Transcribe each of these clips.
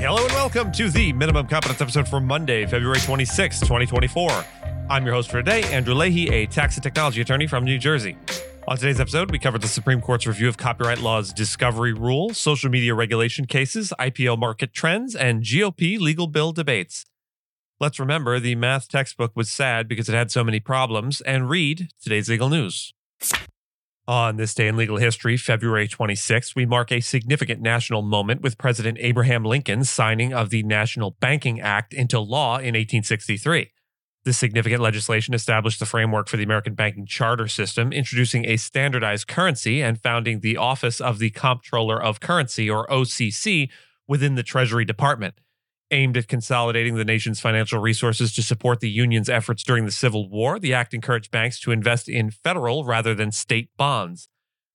Hello and welcome to the Minimum Competence episode for Monday, February 26, 2024. I'm your host for today, Andrew Leahy, a tax and technology attorney from New Jersey. On today's episode, we covered the Supreme Court's review of copyright law's discovery rule, social media regulation cases, IPO market trends, and GOP legal bill debates. Let's remember the math textbook was sad because it had so many problems, and read today's legal news. On this day in legal history, February 26, we mark a significant national moment with President Abraham Lincoln's signing of the National Banking Act into law in 1863. This significant legislation established the framework for the American banking charter system, introducing a standardized currency and founding the Office of the Comptroller of Currency, or OCC, within the Treasury Department aimed at consolidating the nation's financial resources to support the Union's efforts during the Civil War, the act encouraged banks to invest in federal rather than state bonds.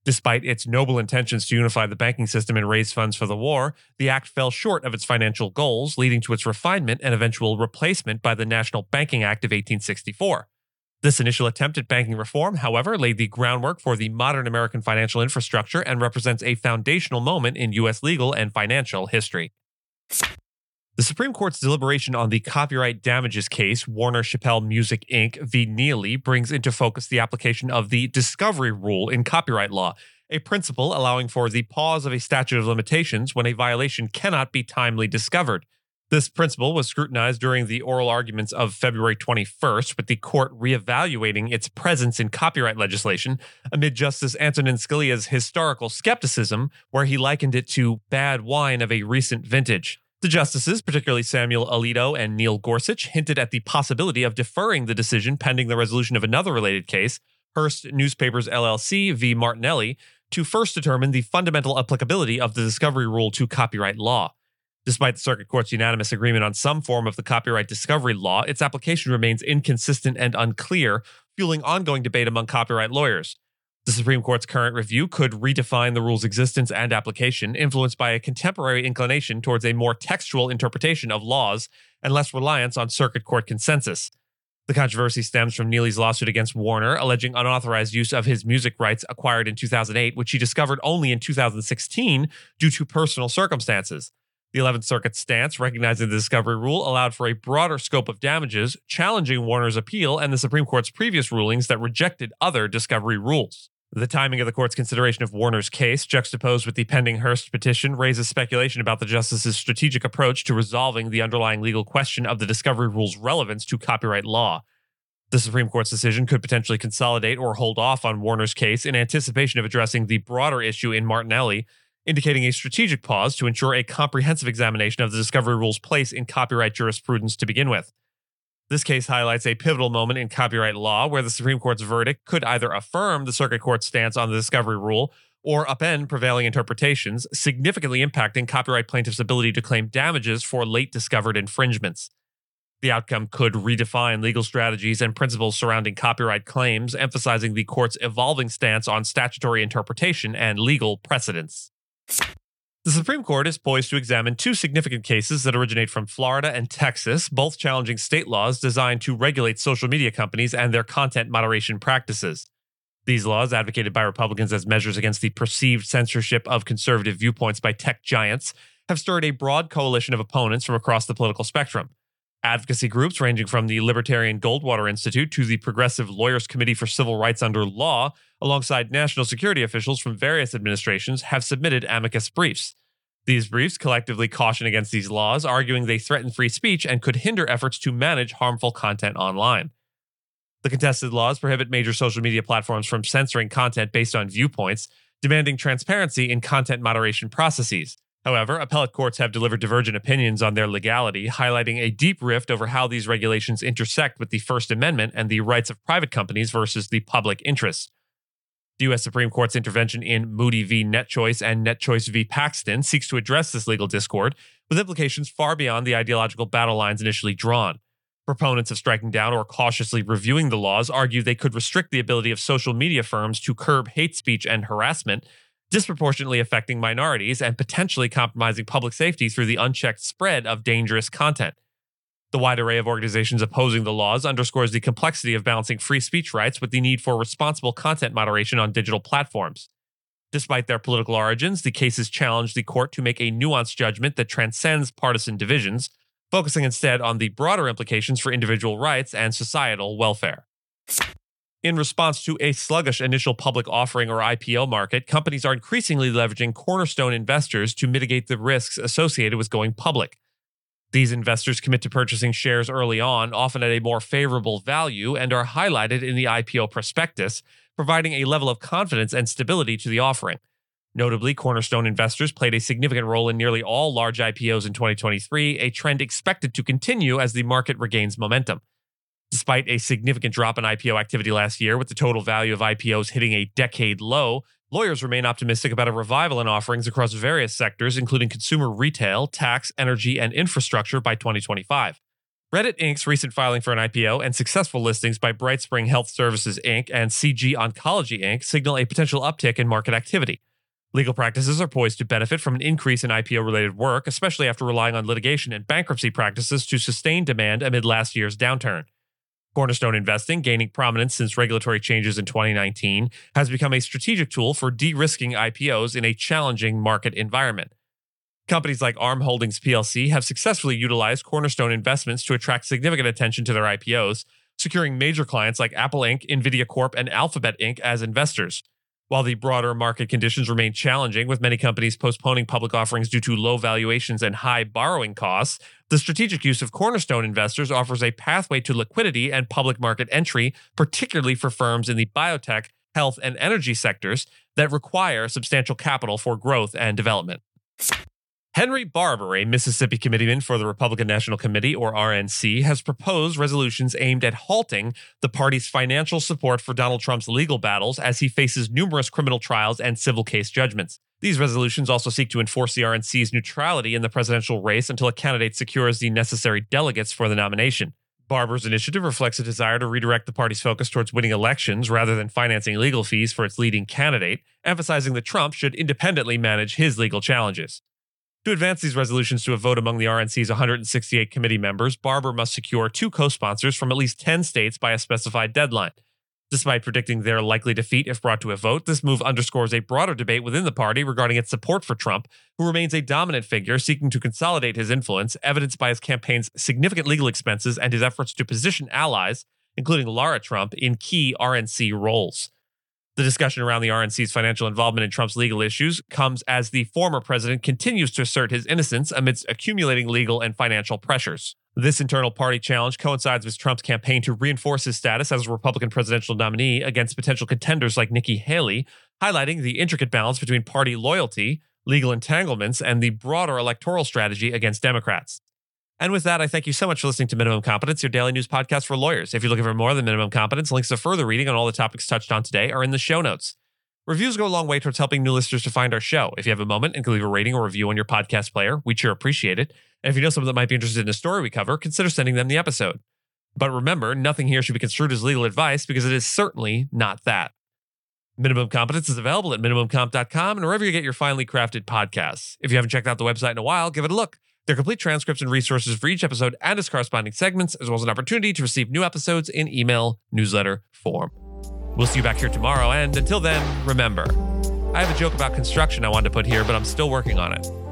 Despite its noble intentions to unify the banking system and raise funds for the war, the act fell short of its financial goals, leading to its refinement and eventual replacement by the National Banking Act of 1864. This initial attempt at banking reform, however, laid the groundwork for the modern American financial infrastructure and represents a foundational moment in U.S. legal and financial history. The Supreme Court's deliberation on the copyright damages case, Warner Chappell Music Inc. v. Nealy, brings into focus the application of the discovery rule in copyright law, a principle allowing for the pause of a statute of limitations when a violation cannot be timely discovered. This principle was scrutinized during the oral arguments of February 21st, with the court reevaluating its presence in copyright legislation amid Justice Antonin Scalia's historical skepticism, where he likened it to bad wine of a recent vintage. The justices, particularly Samuel Alito and Neil Gorsuch, hinted at the possibility of deferring the decision pending the resolution of another related case, Hearst Newspapers LLC v. Martinelli, to first determine the fundamental applicability of the discovery rule to copyright law. Despite the Circuit Court's unanimous agreement on some form of the copyright discovery law, its application remains inconsistent and unclear, fueling ongoing debate among copyright lawyers. The Supreme Court's current review could redefine the rule's existence and application, influenced by a contemporary inclination towards a more textual interpretation of laws and less reliance on circuit court consensus. The controversy stems from Nealy's lawsuit against Warner, alleging unauthorized use of his music rights acquired in 2008, which he discovered only in 2016 due to personal circumstances. The 11th Circuit's stance, recognizing the discovery rule, allowed for a broader scope of damages, challenging Warner's appeal and the Supreme Court's previous rulings that rejected other discovery rules. The timing of the court's consideration of Warner's case, juxtaposed with the pending Hearst petition, raises speculation about the justice's strategic approach to resolving the underlying legal question of the discovery rule's relevance to copyright law. The Supreme Court's decision could potentially consolidate or hold off on Warner's case in anticipation of addressing the broader issue in Martinelli, indicating a strategic pause to ensure a comprehensive examination of the discovery rule's place in copyright jurisprudence to begin with. This case highlights a pivotal moment in copyright law where the Supreme Court's verdict could either affirm the Circuit Court's stance on the discovery rule or upend prevailing interpretations, significantly impacting copyright plaintiffs' ability to claim damages for late discovered infringements. The outcome could redefine legal strategies and principles surrounding copyright claims, emphasizing the court's evolving stance on statutory interpretation and legal precedents. The Supreme Court is poised to examine two significant cases that originate from Florida and Texas, both challenging state laws designed to regulate social media companies and their content moderation practices. These laws, advocated by Republicans as measures against the perceived censorship of conservative viewpoints by tech giants, have stirred a broad coalition of opponents from across the political spectrum. Advocacy groups ranging from the Libertarian Goldwater Institute to the Progressive Lawyers Committee for Civil Rights Under Law, alongside national security officials from various administrations, have submitted amicus briefs. These briefs collectively caution against these laws, arguing they threaten free speech and could hinder efforts to manage harmful content online. The contested laws prohibit major social media platforms from censoring content based on viewpoints, demanding transparency in content moderation processes. However, appellate courts have delivered divergent opinions on their legality, highlighting a deep rift over how these regulations intersect with the First Amendment and the rights of private companies versus the public interest. The U.S. Supreme Court's intervention in Moody v. NetChoice and NetChoice v. Paxton seeks to address this legal discord, with implications far beyond the ideological battle lines initially drawn. Proponents of striking down or cautiously reviewing the laws argue they could restrict the ability of social media firms to curb hate speech and harassment, disproportionately affecting minorities and potentially compromising public safety through the unchecked spread of dangerous content. The wide array of organizations opposing the laws underscores the complexity of balancing free speech rights with the need for responsible content moderation on digital platforms. Despite their political origins, the cases challenge the court to make a nuanced judgment that transcends partisan divisions, focusing instead on the broader implications for individual rights and societal welfare. In response to a sluggish initial public offering or IPO market, companies are increasingly leveraging cornerstone investors to mitigate the risks associated with going public. These investors commit to purchasing shares early on, often at a more favorable value, and are highlighted in the IPO prospectus, providing a level of confidence and stability to the offering. Notably, cornerstone investors played a significant role in nearly all large IPOs in 2023, a trend expected to continue as the market regains momentum. Despite a significant drop in IPO activity last year, with the total value of IPOs hitting a decade low, lawyers remain optimistic about a revival in offerings across various sectors, including consumer retail, tax, energy, and infrastructure by 2025. Reddit Inc.'s recent filing for an IPO and successful listings by BrightSpring Health Services Inc. and CG Oncology Inc. signal a potential uptick in market activity. Legal practices are poised to benefit from an increase in IPO related work, especially after relying on litigation and bankruptcy practices to sustain demand amid last year's downturn. Cornerstone investing, gaining prominence since regulatory changes in 2019, has become a strategic tool for de risking IPOs in a challenging market environment. Companies like ARM Holdings plc have successfully utilized cornerstone investments to attract significant attention to their IPOs, securing major clients like Apple Inc., Nvidia Corp., and Alphabet Inc. as investors. While the broader market conditions remain challenging, with many companies postponing public offerings due to low valuations and high borrowing costs, the strategic use of cornerstone investors offers a pathway to liquidity and public market entry, particularly for firms in the biotech, health, and energy sectors that require substantial capital for growth and development. Henry Barbour, a Mississippi committeeman for the Republican National Committee, or RNC, has proposed resolutions aimed at halting the party's financial support for Donald Trump's legal battles as he faces numerous criminal trials and civil case judgments. These resolutions also seek to enforce the RNC's neutrality in the presidential race until a candidate secures the necessary delegates for the nomination. Barbour's initiative reflects a desire to redirect the party's focus towards winning elections rather than financing legal fees for its leading candidate, emphasizing that Trump should independently manage his legal challenges. To advance these resolutions to a vote among the RNC's 168 committee members, Barbour must secure two co sponsors from at least 10 states by a specified deadline. Despite predicting their likely defeat if brought to a vote, this move underscores a broader debate within the party regarding its support for Trump, who remains a dominant figure seeking to consolidate his influence, evidenced by his campaign's significant legal expenses and his efforts to position allies, including Lara Trump, in key RNC roles. The discussion around the RNC's financial involvement in Trump's legal issues comes as the former president continues to assert his innocence amidst accumulating legal and financial pressures. This internal party challenge coincides with Trump's campaign to reinforce his status as a Republican presidential nominee against potential contenders like Nikki Haley, highlighting the intricate balance between party loyalty, legal entanglements, and the broader electoral strategy against Democrats. And with that, I thank you so much for listening to Minimum Competence, your daily news podcast for lawyers. If you're looking for more than Minimum Competence, links to further reading on all the topics touched on today are in the show notes. Reviews go a long way towards helping new listeners to find our show. If you have a moment and can leave a rating or review on your podcast player, we'd sure appreciate it. And if you know someone that might be interested in a story we cover, consider sending them the episode. But remember, nothing here should be construed as legal advice because it is certainly not that. Minimum Competence is available at minimumcomp.com and wherever you get your finely crafted podcasts. If you haven't checked out the website in a while, give it a look. There are complete transcripts and resources for each episode and its corresponding segments, as well as an opportunity to receive new episodes in email newsletter form. We'll see you back here tomorrow, and until then, remember I have a joke about construction I wanted to put here, but I'm still working on it.